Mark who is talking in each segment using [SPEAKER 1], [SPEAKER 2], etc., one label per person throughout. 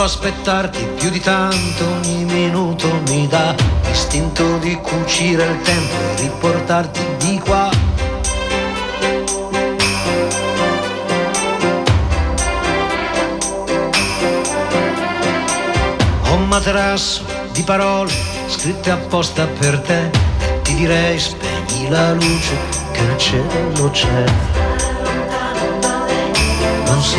[SPEAKER 1] Non so aspettarti più di tanto, ogni minuto mi dà l'istinto di cucire il tempo e riportarti di qua. Ho un materasso di parole scritte apposta per te e ti direi spegni la luce che nel cielo c'è. Non si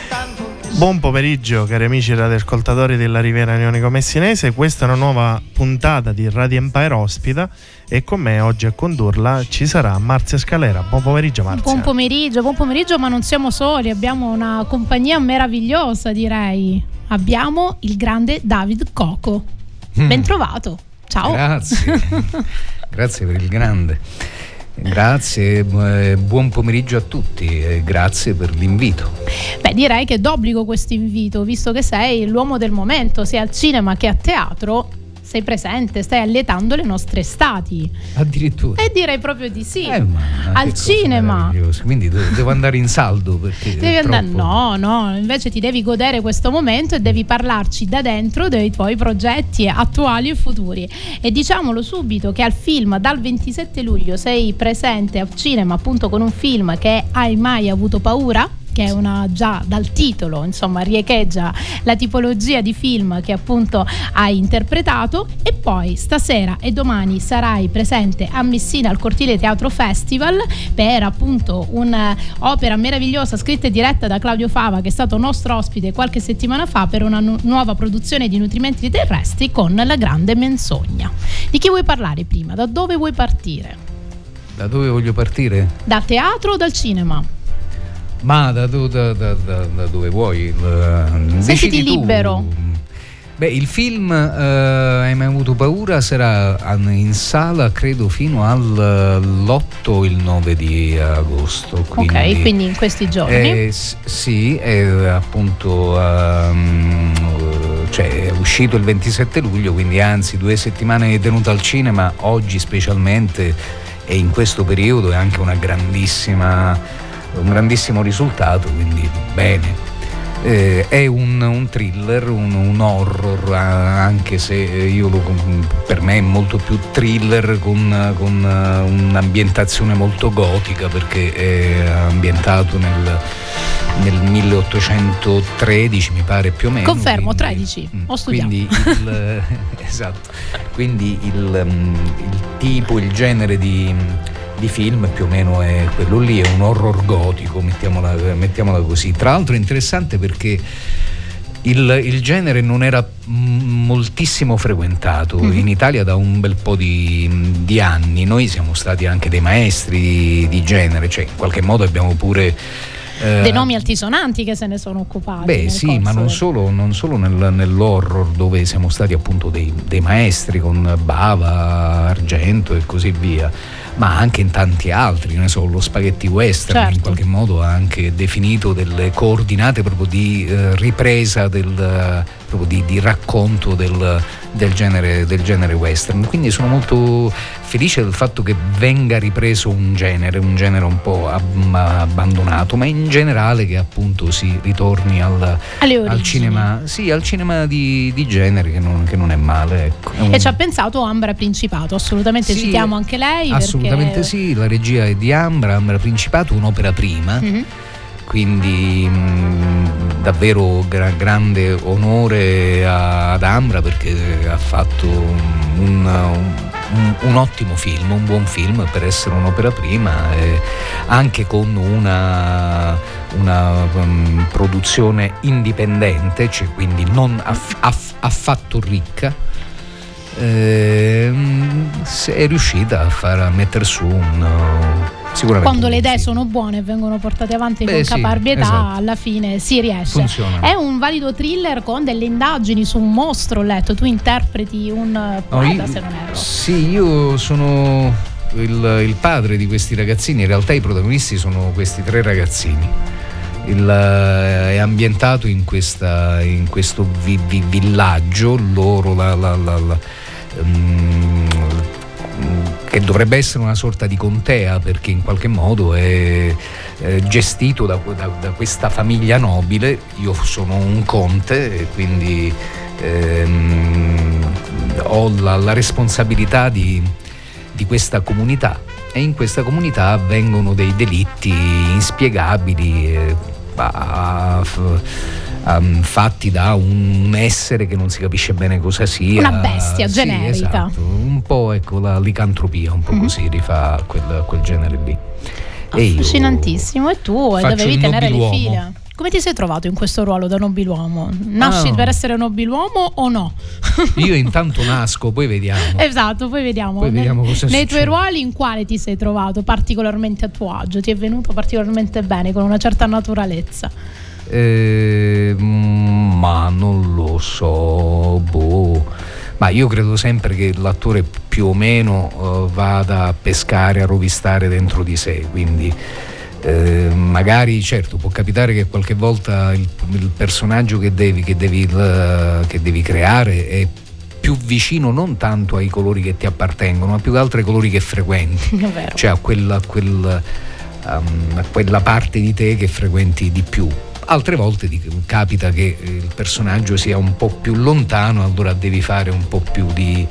[SPEAKER 2] Buon pomeriggio cari amici radioascoltatori della Riviera Ionico Messinese, questa è una nuova puntata di Radio Empire Ospita e con me oggi a condurla ci sarà Marzia Scalera. Buon pomeriggio Marzia.
[SPEAKER 3] Buon pomeriggio, buon pomeriggio, ma non siamo soli, abbiamo una compagnia meravigliosa direi. Abbiamo il grande David Coco.
[SPEAKER 4] Mm.
[SPEAKER 3] Ben trovato. Ciao.
[SPEAKER 4] Grazie, grazie per il grande. Grazie, eh, buon pomeriggio a tutti e grazie per l'invito.
[SPEAKER 3] Beh, direi che d'obbligo questo invito, visto che sei l'uomo del momento, sia al cinema che a teatro. Sei presente, stai allietando le nostre estati.
[SPEAKER 4] Addirittura.
[SPEAKER 3] E direi proprio di sì.
[SPEAKER 4] Eh,
[SPEAKER 3] al cinema.
[SPEAKER 4] Quindi de- devo andare in saldo perché
[SPEAKER 3] Devi andare,
[SPEAKER 4] troppo-
[SPEAKER 3] no, no, invece ti devi godere questo momento e devi parlarci da dentro dei tuoi progetti attuali e futuri. E diciamolo subito che al film dal 27 luglio sei presente al cinema appunto con un film che è Hai mai avuto paura? Che è una già dal titolo, insomma, riecheggia la tipologia di film che appunto hai interpretato e poi stasera e domani sarai presente a Messina al Cortile Teatro Festival per appunto un'opera meravigliosa scritta e diretta da Claudio Fava che è stato nostro ospite qualche settimana fa per una nu- nuova produzione di nutrimenti terrestri con La Grande Menzogna. Di chi vuoi parlare prima? Da dove vuoi partire?
[SPEAKER 4] Da dove voglio partire?
[SPEAKER 3] Dal teatro o dal cinema?
[SPEAKER 4] Ma da, da- da- da- dove vuoi? Il-
[SPEAKER 3] Sentiti
[SPEAKER 4] tu.
[SPEAKER 3] libero.
[SPEAKER 4] Beh, il film eh, Hai mai avuto paura sarà an- in sala credo fino all'8 o il 9 di agosto. Quindi,
[SPEAKER 3] ok, quindi in questi giorni.
[SPEAKER 4] eh, sì, è appunto eh, cioè, è uscito il 27 luglio, quindi anzi due settimane è tenuto al cinema, oggi specialmente e in questo periodo è anche una grandissima, un grandissimo risultato, quindi bene. Eh, è un, un thriller, un, un horror, anche se io lo, per me è molto più thriller con, con eh, un'ambientazione molto gotica perché è ambientato nel, nel 1813 mi pare più o meno.
[SPEAKER 3] Confermo,
[SPEAKER 4] quindi-
[SPEAKER 3] 13,
[SPEAKER 4] mm,
[SPEAKER 3] ho studiato.
[SPEAKER 4] Quindi il, esatto, quindi il, mm, il tipo, il genere di, di film più o meno è quello lì, è un horror gotico, mettiamola, mettiamola così. Tra l'altro è interessante perché il, il genere non era moltissimo frequentato
[SPEAKER 3] Mhm.
[SPEAKER 4] in Italia da un bel po' di, di anni. Noi siamo stati anche dei maestri di, di genere, cioè in qualche modo abbiamo pure... eh,
[SPEAKER 3] Dei nomi altisonanti che se ne sono occupati.
[SPEAKER 4] Beh sì, ma non solo, non solo nel- nell'horror dove siamo stati appunto dei, dei maestri con Bava, Argento e così via, ma anche in tanti altri, ne so, lo spaghetti western
[SPEAKER 3] Certo.
[SPEAKER 4] in qualche modo ha anche definito delle coordinate proprio di eh, ripresa del, proprio di, di racconto del, del genere, del genere western. Quindi sono molto felice del fatto che venga ripreso un genere, un genere un po' ab- abbandonato, ma in generale che appunto si ritorni al, al cinema, sì, al cinema di, di genere che non, che non è male. Ecco. È un-
[SPEAKER 3] E ci ha pensato Ambra Principato, assolutamente
[SPEAKER 4] Sì,
[SPEAKER 3] citiamo anche lei.
[SPEAKER 4] Assolutamente
[SPEAKER 3] perché...
[SPEAKER 4] sì, la regia è di Ambra, Ambra Principato, un'opera prima,
[SPEAKER 3] Mhm.
[SPEAKER 4] quindi mh, davvero gra- grande onore a- ad Ambra perché ha fatto un, un- un ottimo film, un buon film per essere un'opera prima, e anche con una, una, um, produzione indipendente, cioè quindi non aff- aff- affatto ricca. Se è riuscita a, far, a mettere su un, Sicuramente.
[SPEAKER 3] Quando le idee sono buone e vengono portate avanti
[SPEAKER 4] Beh,
[SPEAKER 3] con
[SPEAKER 4] sì,
[SPEAKER 3] caparbietà,
[SPEAKER 4] esatto.
[SPEAKER 3] alla fine si riesce.
[SPEAKER 4] Funziona.
[SPEAKER 3] È un valido thriller con delle indagini su un mostro, ho letto. Tu interpreti un
[SPEAKER 4] No,
[SPEAKER 3] poeta,
[SPEAKER 4] io-
[SPEAKER 3] se non erro.
[SPEAKER 4] Sì, io sono il, il padre di questi ragazzini, in realtà i protagonisti sono questi tre ragazzini. Il, eh, è ambientato in, questa- in questo vi- vi- villaggio, loro la- la- la- la- mm, che dovrebbe essere una sorta di contea perché in qualche modo è eh, gestito da, da- da questa famiglia nobile. Io sono un conte e quindi ehm, ho la, la responsabilità di, di questa comunità e in questa comunità avvengono dei delitti inspiegabili eh, a- um, fatti da un essere che non si capisce bene cosa sia
[SPEAKER 3] Una bestia
[SPEAKER 4] Sì,
[SPEAKER 3] generica.
[SPEAKER 4] esatto. Un po' ecco la licantropia un po'
[SPEAKER 3] Mhm.
[SPEAKER 4] così rifà quel, quel genere lì E
[SPEAKER 3] Affascinantissimo. E tu eh, dovevi tenere le file. Come ti sei trovato in questo ruolo da nobiluomo? Nasci
[SPEAKER 4] Ah.
[SPEAKER 3] per essere nobiluomo o no?
[SPEAKER 4] io intanto nasco poi vediamo
[SPEAKER 3] Esatto, poi vediamo.
[SPEAKER 4] Poi
[SPEAKER 3] Nei-
[SPEAKER 4] vediamo
[SPEAKER 3] Nei
[SPEAKER 4] succede.
[SPEAKER 3] tuoi ruoli in quale ti sei trovato particolarmente a tuo agio? Ti è venuto particolarmente bene, con una certa naturalezza?
[SPEAKER 4] Eh, ma non lo so, boh. Ma io credo sempre che l'attore più o meno eh, vada a pescare, a rovistare dentro di sé, quindi eh, magari certo può capitare che qualche volta il, il personaggio che devi, che, devi, eh, che devi creare è più vicino non tanto ai colori che ti appartengono, ma più che altro ai colori che frequenti cioè a quella, quel, um, a quella parte di te che frequenti di più. Altre volte capita che eh, il personaggio sia un po' più lontano, allora devi fare un po' più di,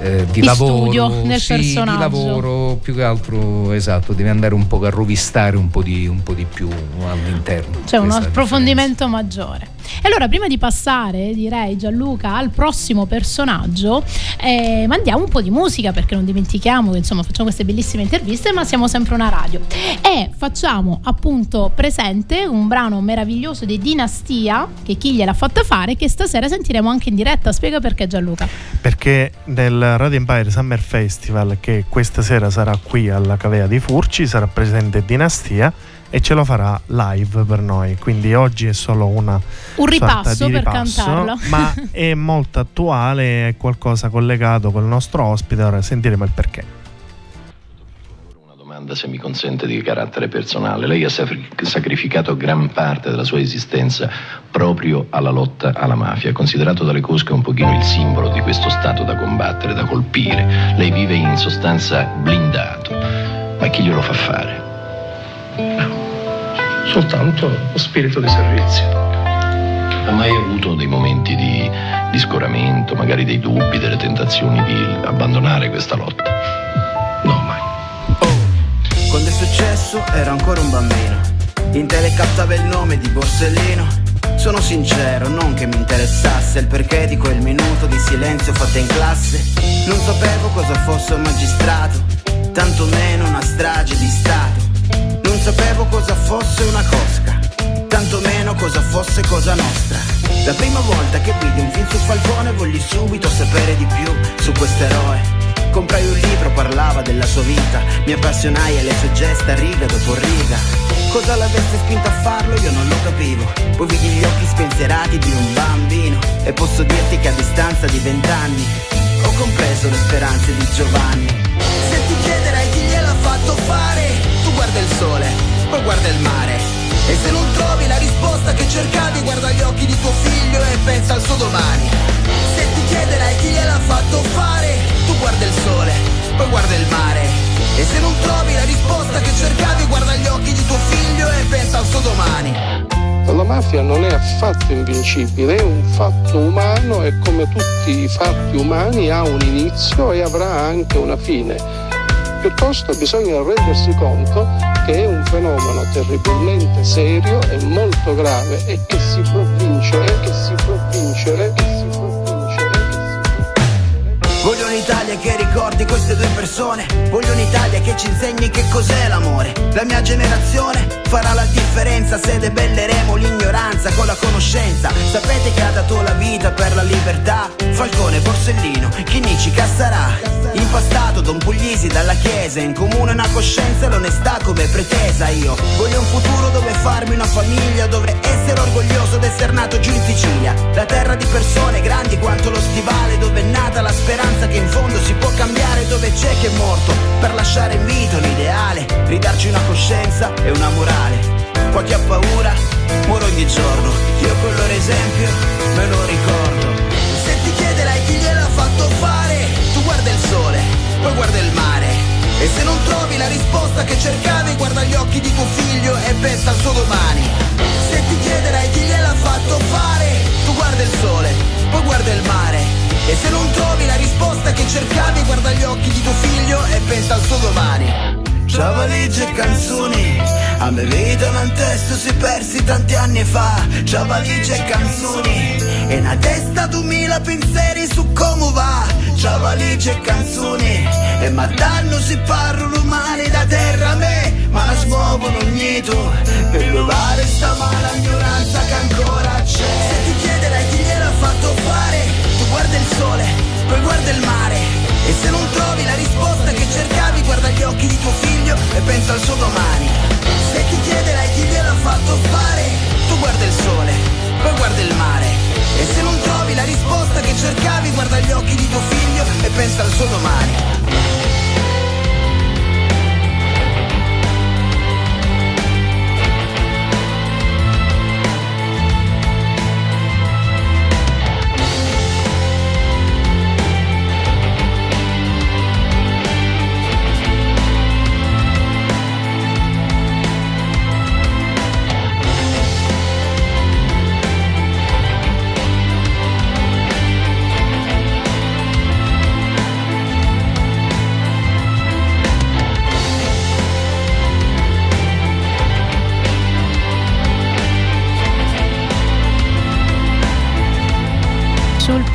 [SPEAKER 4] eh, di
[SPEAKER 3] Di
[SPEAKER 4] lavoro.
[SPEAKER 3] del
[SPEAKER 4] sì,
[SPEAKER 3] personaggio.
[SPEAKER 4] Di lavoro, più che altro, esatto, devi andare un po' a rovistare un po' di, un po' di più all'interno.
[SPEAKER 3] C'è un
[SPEAKER 4] Questa è la
[SPEAKER 3] approfondimento maggiore. E allora, prima di passare, direi Gianluca, al prossimo personaggio, eh, mandiamo un po' di musica perché non dimentichiamo che insomma facciamo queste bellissime interviste, ma siamo sempre una radio. E facciamo appunto presente un brano meraviglioso di Dinastia, che chi gliel'ha fatta fare, che stasera sentiremo anche in diretta. Spiega perché Gianluca.
[SPEAKER 2] Perché nel Radio Empire Summer Festival, che questa sera sarà qui alla Cavea di Furci, sarà presente Dinastia e ce lo farà live per noi. Quindi oggi è solo una
[SPEAKER 3] Un
[SPEAKER 2] sorta
[SPEAKER 3] ripasso
[SPEAKER 2] di
[SPEAKER 3] per
[SPEAKER 2] ripasso,
[SPEAKER 3] cantarla.
[SPEAKER 2] ma è molto attuale, è qualcosa collegato col nostro ospite. Ora sentiremo il perché.
[SPEAKER 5] Una domanda, se mi consente, di carattere personale. Lei ha sacrificato gran parte della sua esistenza proprio alla lotta alla mafia, considerato dalle cosche un pochino il simbolo di questo stato da combattere, da colpire. Lei vive in sostanza blindato, ma chi glielo fa fare?
[SPEAKER 6] Soltanto lo spirito di servizio.
[SPEAKER 5] Ha mai avuto dei momenti di, di scoramento, magari dei dubbi, delle tentazioni di abbandonare questa lotta?
[SPEAKER 6] No, mai.
[SPEAKER 7] Quando è successo ero ancora un bambino. In tele captava il nome di Borsellino. Sono sincero, non che mi interessasse il perché di quel minuto di silenzio fatto in classe. Non sapevo cosa fosse un magistrato, tanto meno una strage di Stato. Sapevo cosa fosse una cosca, tanto meno cosa fosse cosa nostra. La prima volta che vidi un film su Falcone volli subito sapere di più su quest'eroe. Comprai un libro, parlava della sua vita, mi appassionai alle sue gesta riga dopo riga. Cosa l'avesse spinto a farlo io non lo capivo. Poi vidi gli occhi spensierati di un bambino e posso dirti che a distanza di vent'anni ho compreso le speranze di Giovanni. Poi guarda il mare. E se non trovi la risposta che cercavi, guarda gli occhi di tuo figlio e pensa al suo domani. Se ti chiederai chi gliel'ha fatto fare, tu guarda il sole, poi guarda il mare. E se non trovi la risposta che cercavi, guarda gli occhi di tuo figlio e pensa al suo domani.
[SPEAKER 6] La mafia non è affatto invincibile, è un fatto umano e come tutti i fatti umani ha un inizio e avrà anche una fine. Piuttosto bisogna rendersi conto che è un fenomeno terribilmente serio e molto grave e che si può vincere, che si può vincere, che si può vincere, che.
[SPEAKER 7] Voglio un'Italia che ricordi queste due persone. Voglio un'Italia che ci insegni che cos'è l'amore. La mia generazione farà la differenza se debelleremo l'ignoranza con la conoscenza. Sapete che ha dato la vita per la libertà? Falcone, Borsellino, Chinici, Cassarà. Imparate impastato Don Puglisi dalla chiesa. In comune una coscienza e l'onestà come pretesa. Io voglio un futuro dove farmi una famiglia Dove essere orgoglioso d'essere nato giù in Sicilia. La terra di persone grandi quanto lo stivale Dove è nata la speranza che in fondo si può cambiare Dove c'è chi è morto per lasciare in vita un ideale Ridarci una coscienza e una morale. Qua chi ha paura muore ogni giorno. Io con loro esempio me lo ricordo. Se ti chiederai chi gliel'ha fatto fare Tu guarda il sole, poi guarda il mare. E se non trovi la risposta che cercavi Guarda gli occhi di tuo figlio e pensa al suo domani. Se ti chiederai chi gliel'ha fatto fare Tu guarda il sole, poi guarda il mare. E se non trovi la risposta che cercavi Guarda gli occhi di tuo figlio e pensa al suo domani. Ciao valigie e canzoni A me vita un testo si persi tanti anni fa. Ciao valigie e canzoni. E una testa duemila pensieri su come va. Ciao valigie e canzoni. E ma danno si parlano umani da terra a me. Ma la smuovono ogni tu. Per levare sta mala ignoranza che ancora c'è. Se ti chiederai chi gliel'ha fatto fare Tu guarda il sole, poi guarda il mare. E se non trovi la risposta che cercavi, guarda gli occhi di tuo figlio e pensa al suo domani. Fatto fare, tu guarda il sole, poi guarda il mare. E se non trovi la risposta che cercavi, guarda gli occhi di tuo figlio e pensa al suo domani.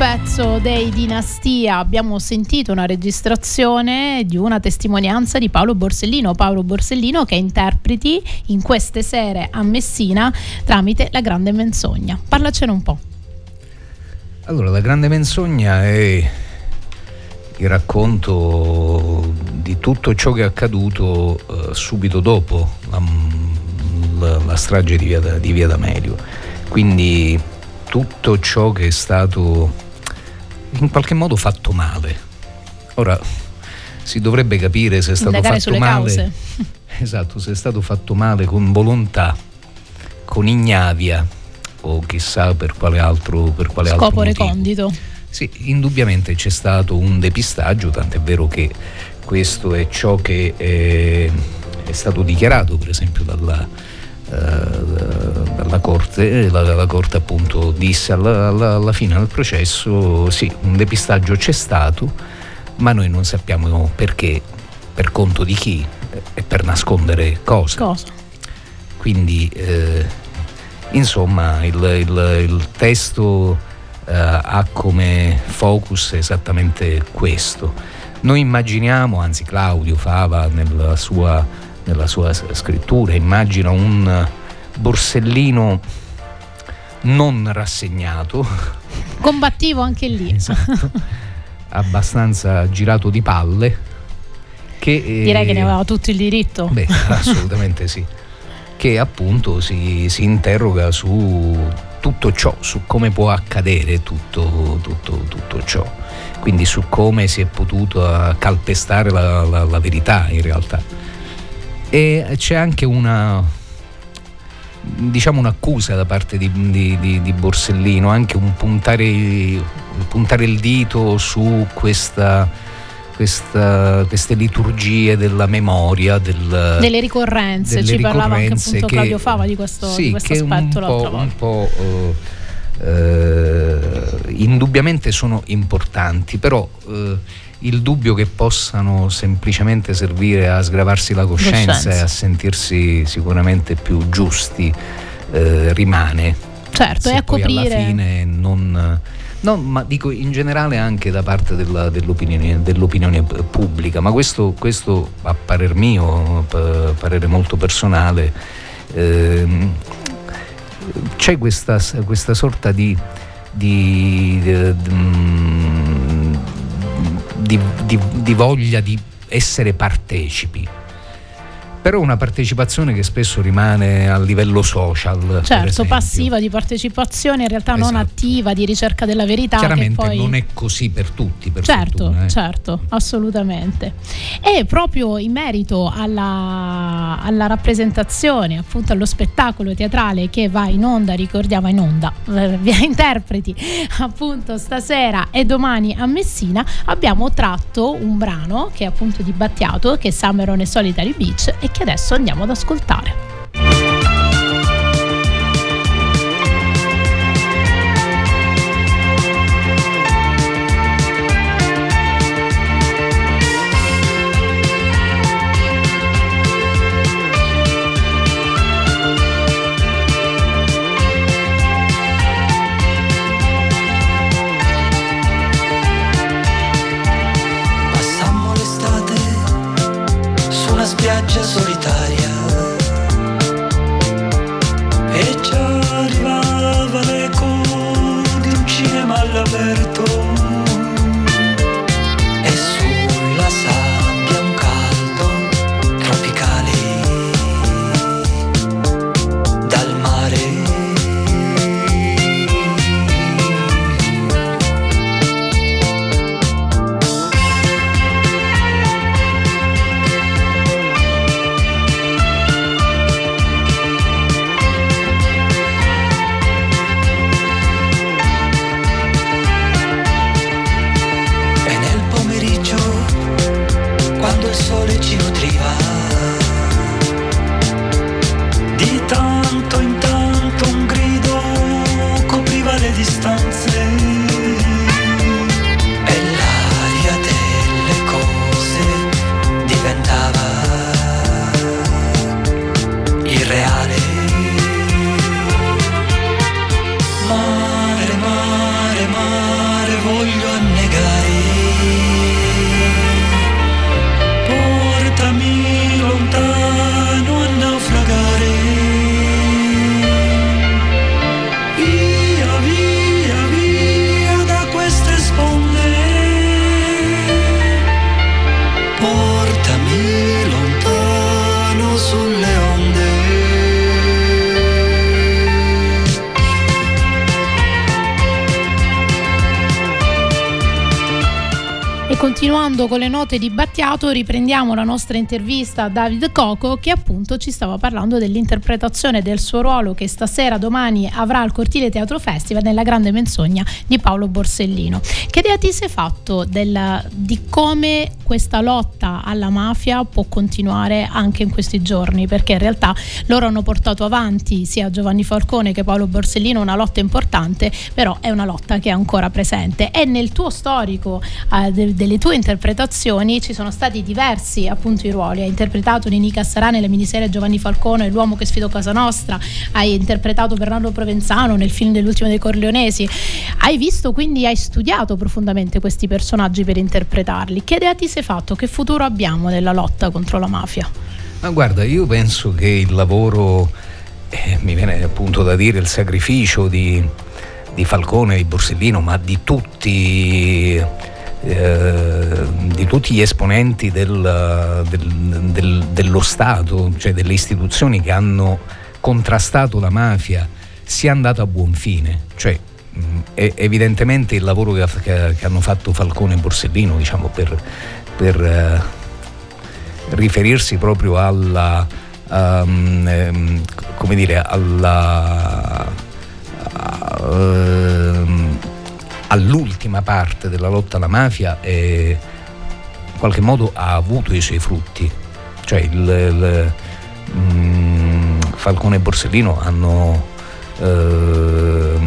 [SPEAKER 3] Pezzo dei Dinastia abbiamo sentito una registrazione di una testimonianza di Paolo Borsellino. Paolo Borsellino che interpreti in queste sere a Messina tramite La Grande Menzogna. Parlacene un po'.
[SPEAKER 4] Allora, La Grande Menzogna è il racconto di tutto ciò che è accaduto eh, subito dopo la, la, la strage di via, di via D'Amelio. Quindi tutto ciò che è stato in qualche modo fatto male. Ora si dovrebbe capire se è stato
[SPEAKER 3] Indagare
[SPEAKER 4] fatto male.
[SPEAKER 3] Cause.
[SPEAKER 4] Esatto, se è stato fatto male con volontà, con ignavia o chissà per quale altro, per quale
[SPEAKER 3] Scopo
[SPEAKER 4] altro
[SPEAKER 3] recondito.
[SPEAKER 4] Sì, indubbiamente c'è stato un depistaggio, tant'è vero che questo è ciò che è, è stato dichiarato per esempio dalla, uh, dalla Corte, la, la, Corte appunto disse alla, alla, alla, fine del processo sì, un depistaggio c'è stato, ma noi non sappiamo perché, per conto di chi e per nascondere cosa.
[SPEAKER 3] cosa?
[SPEAKER 4] Quindi eh, insomma il, il, il testo eh, ha come focus esattamente questo. Noi immaginiamo, anzi Claudio Fava nella sua, nella sua scrittura immagina un Borsellino non rassegnato.
[SPEAKER 3] Combattivo anche lì.
[SPEAKER 4] Esatto. abbastanza girato di palle. Che,
[SPEAKER 3] Direi che ne aveva tutto il diritto.
[SPEAKER 4] Beh, assolutamente sì. Che appunto si, si interroga su tutto ciò, su come può accadere tutto, tutto, tutto ciò, quindi su come si è potuto calpestare la, la, la verità in realtà. E c'è anche una, diciamo un'accusa da parte di, di, di, di Borsellino, anche un puntare, puntare, il dito su questa, questa, queste liturgie della memoria, del,
[SPEAKER 3] delle ricorrenze,
[SPEAKER 4] delle
[SPEAKER 3] ci
[SPEAKER 4] ricorrenze
[SPEAKER 3] parlava anche appunto
[SPEAKER 4] che,
[SPEAKER 3] Claudio Fava di questo,
[SPEAKER 4] sì,
[SPEAKER 3] di questo aspetto
[SPEAKER 4] un po', un po' eh, eh, indubbiamente sono importanti, però eh, il dubbio che possano semplicemente servire a sgravarsi la coscienza,
[SPEAKER 3] Coscienza.
[SPEAKER 4] e a sentirsi sicuramente più giusti eh, rimane.
[SPEAKER 3] Certo,
[SPEAKER 4] Se
[SPEAKER 3] e a
[SPEAKER 4] poi alla
[SPEAKER 3] coprire
[SPEAKER 4] fine non, no, ma dico in generale anche da parte della- dell'opinione, dell'opinione pubblica, ma questo, questo a parer mio, p- parere molto personale, ehm, c'è questa, questa sorta di, eh, mm, di, di, di voglia di essere partecipi però una partecipazione che spesso rimane a livello social.
[SPEAKER 3] Certo, passiva di partecipazione, in realtà esatto. non attiva di ricerca della verità.
[SPEAKER 4] Chiaramente
[SPEAKER 3] poi...
[SPEAKER 4] non è così per tutti. Per
[SPEAKER 3] certo,
[SPEAKER 4] fortuna,
[SPEAKER 3] eh. certo, assolutamente. E proprio in merito alla, alla, rappresentazione, appunto allo spettacolo teatrale che va in onda, ricordiamo in onda, eh, via interpreti, appunto stasera e domani a Messina, abbiamo tratto un brano che è appunto di Battiato, che è Summer on a Solitary Beach e che adesso andiamo ad ascoltare.
[SPEAKER 1] Spiaggia solitaria
[SPEAKER 3] con le note di Battiato, riprendiamo la nostra intervista a David Coco che appunto ci stava parlando dell'interpretazione del suo ruolo che stasera, domani avrà al Cortile Teatro Festival nella Grande Menzogna di Paolo Borsellino. Che idea ti sei fatto del, di come questa lotta alla mafia può continuare anche in questi giorni? Perché in realtà loro hanno portato avanti sia Giovanni Falcone che Paolo Borsellino una lotta importante, però è una lotta che è ancora presente. E nel tuo storico eh, de, delle tue interpretazioni ci sono stati diversi appunto i ruoli. Hai interpretato Nini Cassarà nella miniserie Giovanni Falcone, L'uomo che sfidò Casa Nostra, hai interpretato Bernardo Provenzano nel film dell'ultimo dei Corleonesi. Hai visto quindi, hai studiato profondamente questi personaggi per interpretarli. Che idea ti sei fatto? Che futuro abbiamo nella lotta contro la mafia?
[SPEAKER 4] Ma guarda, io penso che il lavoro, eh, mi viene appunto da dire, il sacrificio di, di Falcone, di Borsellino, ma di tutti eh, di tutti gli esponenti del, del, del, dello Stato, cioè delle istituzioni che hanno contrastato la mafia, sia andato a buon fine. Cioè, evidentemente il lavoro che, che, che, hanno fatto Falcone e Borsellino diciamo, per, per eh, riferirsi proprio alla, um, eh, come dire, alla, uh, all'ultima parte della lotta alla mafia e in qualche modo ha avuto i suoi frutti. Cioè il, il mm, Falcone e Borsellino hanno eh,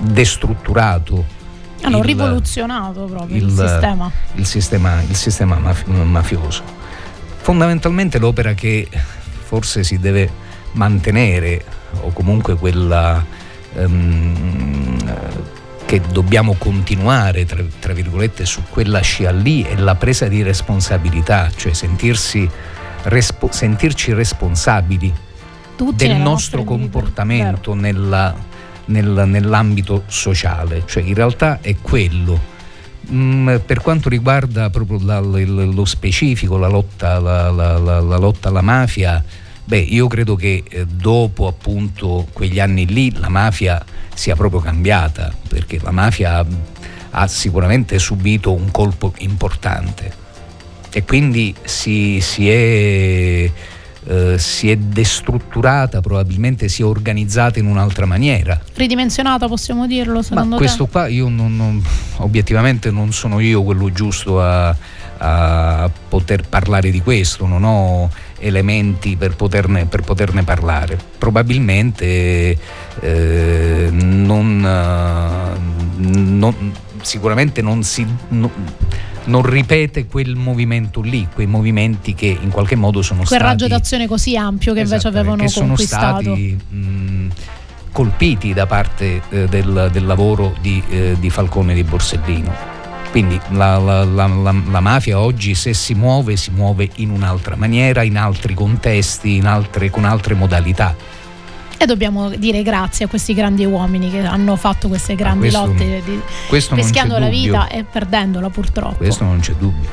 [SPEAKER 4] destrutturato
[SPEAKER 3] hanno il, rivoluzionato proprio il, il, sistema.
[SPEAKER 4] il, sistema. il sistema mafioso. Fondamentalmente l'opera che forse si deve mantenere o comunque quella um, che dobbiamo continuare, tra, tra, virgolette, su quella scia lì è la presa di responsabilità, cioè sentirsi, respo, sentirci responsabili
[SPEAKER 3] Tutti
[SPEAKER 4] del nostro comportamento nella, nel, nell'ambito sociale. Cioè in realtà è quello Mm, per quanto riguarda proprio la, lo specifico, la lotta, la, la, la lotta, alla mafia, beh, io credo che eh, dopo appunto quegli anni lì la mafia sia proprio cambiata, perché la mafia ha, ha sicuramente subito un colpo importante e quindi si, si è eh, si è destrutturata, probabilmente si è organizzata in un'altra maniera.
[SPEAKER 3] Ridimensionata possiamo dirlo secondo
[SPEAKER 4] Ma questo qua io non, non, obiettivamente non sono io quello giusto a, a, poter parlare di questo, non ho elementi per poterne, per poterne parlare. Probabilmente eh, non, non, sicuramente non si... Non, non ripete quel movimento lì, quei movimenti che in qualche modo sono
[SPEAKER 3] quel
[SPEAKER 4] stati...
[SPEAKER 3] Quel raggio d'azione così ampio che invece avevano
[SPEAKER 4] che sono stati mh, colpiti da parte eh, del, del, lavoro di, eh, di, Falcone e di Borsellino. Quindi la, la, la, la, mafia oggi se si muove si muove in un'altra maniera, in altri contesti, in altre, con altre modalità
[SPEAKER 3] e dobbiamo dire grazie a questi grandi uomini che hanno fatto queste grandi questo, lotte di, rischiando la vita e perdendola purtroppo.
[SPEAKER 4] Questo non c'è dubbio.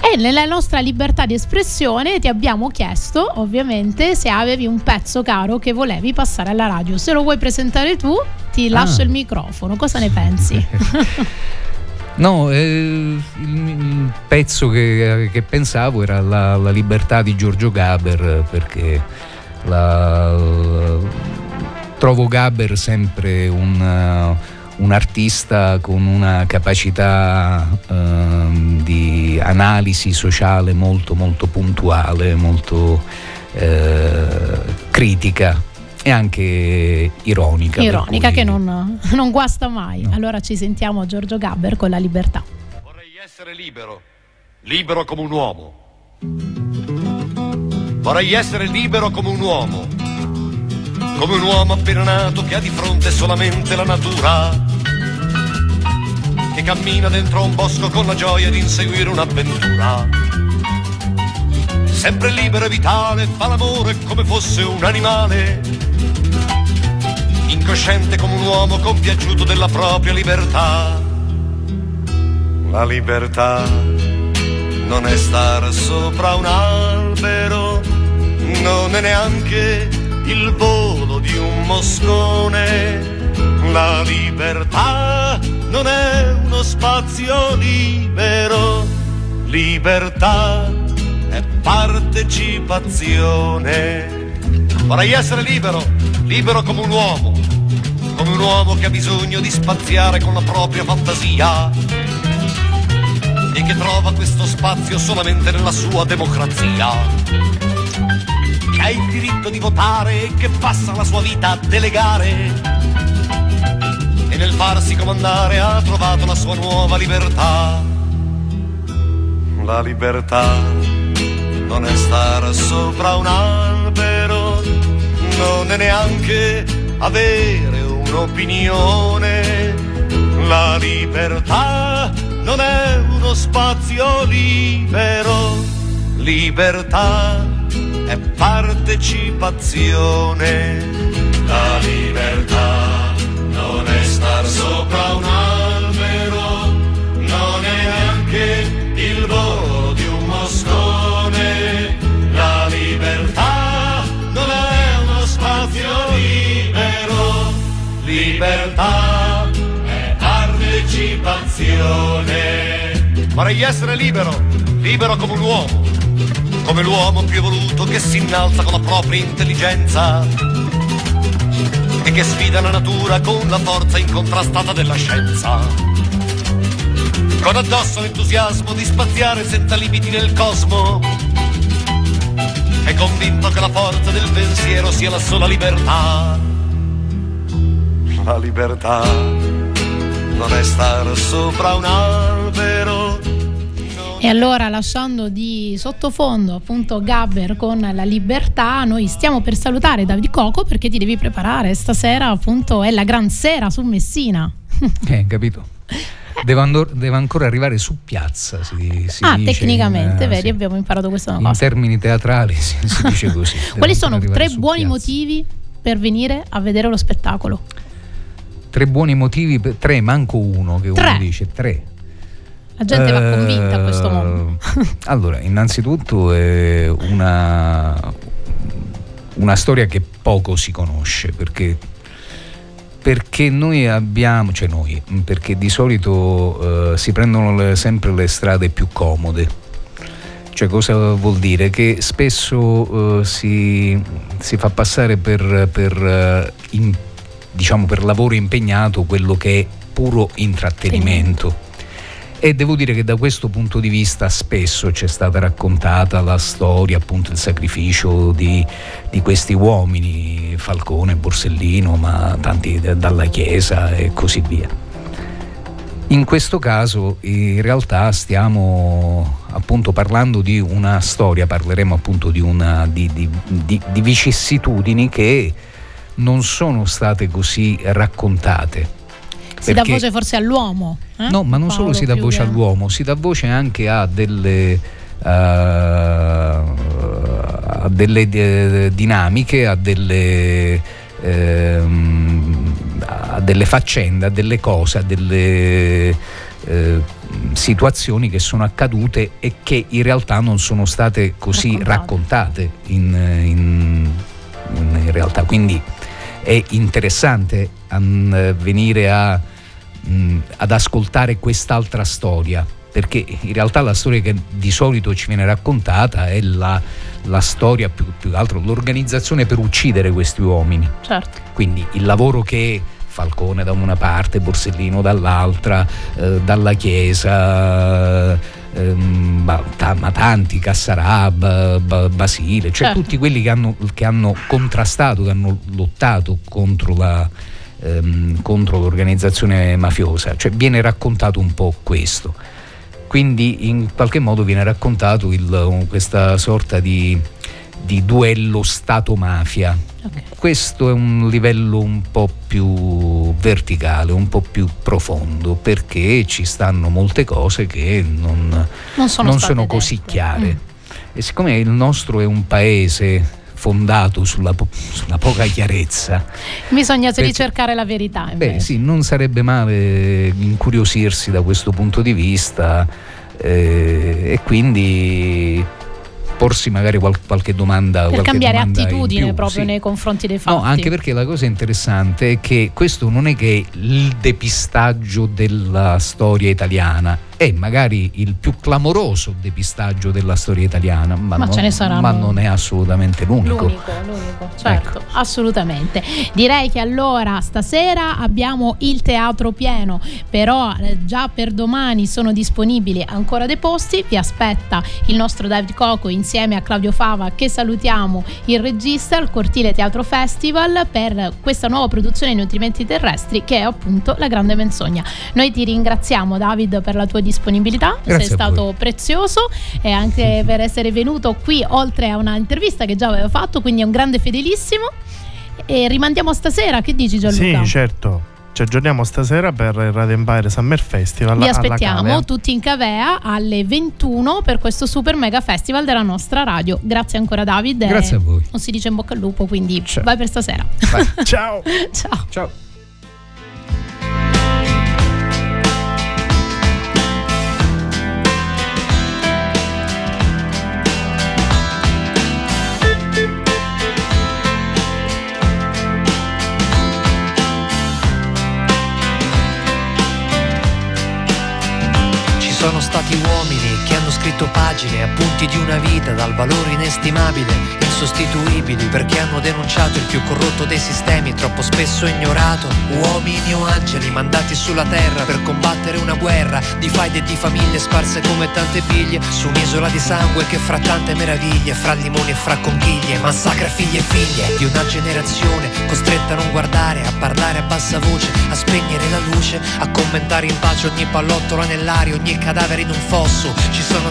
[SPEAKER 3] E nella nostra libertà di espressione ti abbiamo chiesto, ovviamente, se avevi un pezzo caro che volevi passare alla radio. Se lo vuoi presentare tu, ti lascio ah. il microfono. Cosa ne pensi?
[SPEAKER 4] No, eh, il, pezzo che, che, pensavo era la, la libertà di Giorgio Gaber perché la, trovo Gaber sempre un, un, artista con una capacità uh, di analisi sociale molto molto puntuale, molto uh, critica e anche ironica.
[SPEAKER 3] Ironica cui... che non, non, guasta mai. No. Allora ci sentiamo Giorgio Gaber con la libertà.
[SPEAKER 8] Vorrei essere libero, libero come un uomo Vorrei essere libero come un uomo, come un uomo appena nato che ha di fronte solamente la natura, che cammina dentro un bosco con la gioia di inseguire un'avventura. Sempre libero e vitale, fa l'amore come fosse un animale, incosciente come un uomo compiaciuto della propria libertà. La libertà non è star sopra un albero non è neanche il volo di un moscone. La libertà non è uno spazio libero, libertà è partecipazione. Vorrei essere libero, libero come un uomo, come un uomo che ha bisogno di spaziare con la propria fantasia e che trova questo spazio solamente nella sua democrazia ha il diritto di votare e che passa la sua vita a delegare. E nel farsi comandare ha trovato la sua nuova libertà. La libertà non è stare sopra un albero, non è neanche avere un'opinione. La libertà non è uno spazio libero, libertà è partecipazione. La libertà non è star sopra libertà è partecipazione. Vorrei essere libero, libero come un uomo come l'uomo più evoluto che si innalza con la propria intelligenza e che sfida la natura con la forza incontrastata della scienza. Con addosso l'entusiasmo di spaziare senza limiti nel cosmo. È convinto che la forza del pensiero sia la sola libertà. La libertà non è stare sopra un albero
[SPEAKER 3] e allora lasciando di sottofondo appunto Gabber con la libertà, noi stiamo per salutare Davide Coco perché ti devi preparare, stasera appunto è la gran sera su Messina.
[SPEAKER 4] Eh, capito. Devo, andor- devo, ancora arrivare su piazza. Si, si
[SPEAKER 3] ah, tecnicamente, in, vedi, sì. abbiamo imparato questa
[SPEAKER 4] cosa. In termini teatrali si, si dice così.
[SPEAKER 3] Quali sono tre buoni piazza. motivi per venire a vedere lo spettacolo?
[SPEAKER 4] Tre buoni motivi, per, tre, manco uno che
[SPEAKER 3] tre.
[SPEAKER 4] uno dice, tre.
[SPEAKER 3] La gente va convinta a questo mondo.
[SPEAKER 4] allora, innanzitutto è una, una storia che poco si conosce perché perché noi abbiamo, cioè noi, perché di solito eh, si prendono le, sempre le strade più comode. Cioè cosa vuol dire? Che spesso eh, si, si, fa passare per, per, eh, in, diciamo, per lavoro impegnato quello che è puro intrattenimento. E devo dire che da questo punto di vista spesso c'è stata raccontata la storia, appunto il sacrificio di, di questi uomini, Falcone, Borsellino, ma tanti dalla Chiesa e così via. In questo caso in realtà stiamo appunto parlando di una storia, parleremo appunto di, una, di, di, di vicissitudini che non sono state così raccontate
[SPEAKER 3] si dà voce forse all'uomo.
[SPEAKER 4] Eh? No, ma non Paolo solo si dà voce all'uomo, si dà voce anche a delle, uh, a delle uh, dinamiche, a delle, uh, a delle, faccende, a delle cose, a delle eh, situazioni che sono accadute e che in realtà non sono state così raccontate, raccontate in, in, in, realtà. Quindi è interessante venire a mh, ad ascoltare quest'altra storia, perché in realtà la storia che di solito ci viene raccontata è la, la storia più, più che altro, l'organizzazione per uccidere questi uomini.
[SPEAKER 3] Certo.
[SPEAKER 4] Quindi il lavoro che Falcone da una parte, Borsellino dall'altra, eh, dalla Chiesa, ehm, ma, ma, tanti, Cassarab, Basile, cioè certo. tutti quelli che hanno, che hanno, contrastato, che hanno lottato contro la, ehm, contro l'organizzazione mafiosa, cioè viene raccontato un po' questo. Quindi in qualche modo viene raccontato il, questa sorta di, di duello Stato-mafia. Okay. Questo è un livello un po' più verticale, un po' più profondo, perché ci stanno molte cose che non,
[SPEAKER 3] non sono,
[SPEAKER 4] non sono così chiare. Mm. E siccome il nostro è un paese fondato sulla, po- sulla poca chiarezza.
[SPEAKER 3] Bisogna Perché, ricercare la verità.
[SPEAKER 4] Invece. Beh, sì, non sarebbe male incuriosirsi da questo punto di vista eh, e quindi porsi magari qual- qualche domanda.
[SPEAKER 3] Per
[SPEAKER 4] qualche
[SPEAKER 3] cambiare
[SPEAKER 4] domanda
[SPEAKER 3] attitudine
[SPEAKER 4] più,
[SPEAKER 3] proprio
[SPEAKER 4] sì.
[SPEAKER 3] nei confronti dei fatti.
[SPEAKER 4] No, anche perché la cosa interessante è che questo non è che il depistaggio della storia italiana è magari il più clamoroso depistaggio della storia italiana, ma,
[SPEAKER 3] ma,
[SPEAKER 4] non, ma non, è assolutamente l'unico.
[SPEAKER 3] L'unico, l'unico certo, ecco. assolutamente. Direi che allora stasera abbiamo il teatro pieno, però eh, già per domani sono disponibili ancora dei posti, vi aspetta il nostro David Coco insieme a Claudio Fava che salutiamo il regista al Cortile Teatro Festival per questa nuova produzione di nutrimenti terrestri che è appunto La Grande Menzogna. Noi ti ringraziamo David per la tua disponibilità disponibilità,
[SPEAKER 4] Grazie
[SPEAKER 3] sei stato prezioso e anche per essere venuto qui oltre a un'intervista che già avevo fatto, quindi è un grande fedelissimo. E rimandiamo stasera, che dici Gianluca?
[SPEAKER 2] Sì, certo. Ci aggiorniamo stasera per il Radio Empire Summer Festival.
[SPEAKER 3] Vi aspettiamo tutti in Cavea alle 21 per questo super mega festival della nostra radio. Grazie ancora David.
[SPEAKER 4] Grazie a voi.
[SPEAKER 3] Non si dice in bocca al lupo, quindi Ciao. vai per stasera.
[SPEAKER 2] Vai. Ciao.
[SPEAKER 3] Ciao.
[SPEAKER 4] Ciao.
[SPEAKER 9] Scritto pagine, appunti di una vita dal valore inestimabile, insostituibili, perché hanno denunciato il più corrotto dei sistemi, troppo spesso ignorato. Uomini o angeli mandati sulla terra per combattere una guerra di faide e di famiglie sparse come tante biglie su un'isola di sangue che fra tante meraviglie, fra limoni e fra conchiglie, massacra figli e figlie di una generazione costretta a non guardare, a parlare a bassa voce, a spegnere la luce, a commentare in pace ogni pallottola nell'aria, ogni cadavere in un fosso. Ci sono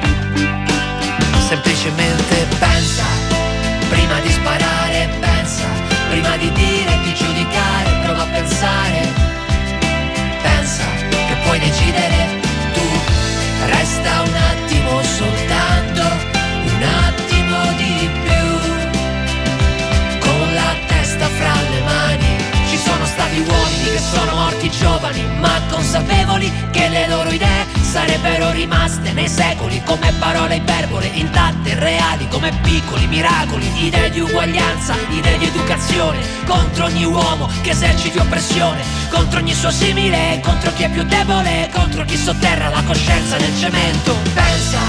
[SPEAKER 9] semplicemente pensa, prima di sparare, pensa, prima di dire, di giudicare, prova a pensare, pensa che puoi decidere tu, resta un attimo soltanto, un attimo di più, con la testa fra le mani. Ci sono stati uomini che sono morti giovani, ma consapevoli che le loro idee sarebbero rimaste nei secoli come parole belle come piccoli miracoli, idee di uguaglianza, idee di educazione, contro ogni uomo che eserciti oppressione, contro ogni suo simile, contro chi è più debole, contro chi sotterra la coscienza nel cemento. Pensa,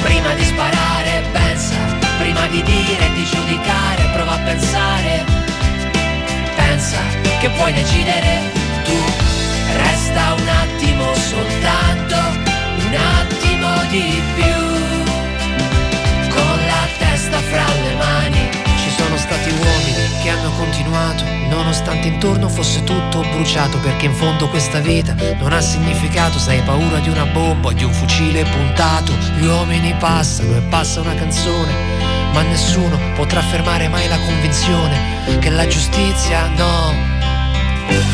[SPEAKER 9] prima di sparare, pensa, prima di dire di giudicare, prova a pensare, pensa che puoi decidere tu Resta un attimo soltanto, un attimo di più. Con la testa fra le mani.
[SPEAKER 1] Ci sono stati uomini che hanno continuato, nonostante intorno fosse tutto bruciato, perché in fondo questa vita non ha significato se hai paura di una bomba o di un fucile puntato. Gli uomini passano e passa una canzone, ma nessuno potrà fermare mai la convinzione che la giustizia no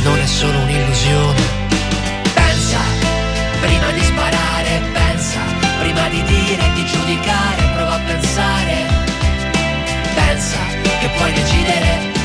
[SPEAKER 1] non è solo un'illusione.
[SPEAKER 9] Pensa, prima di sparare, pensa, prima di dire e di giudicare pensare, pensa che puoi decidere.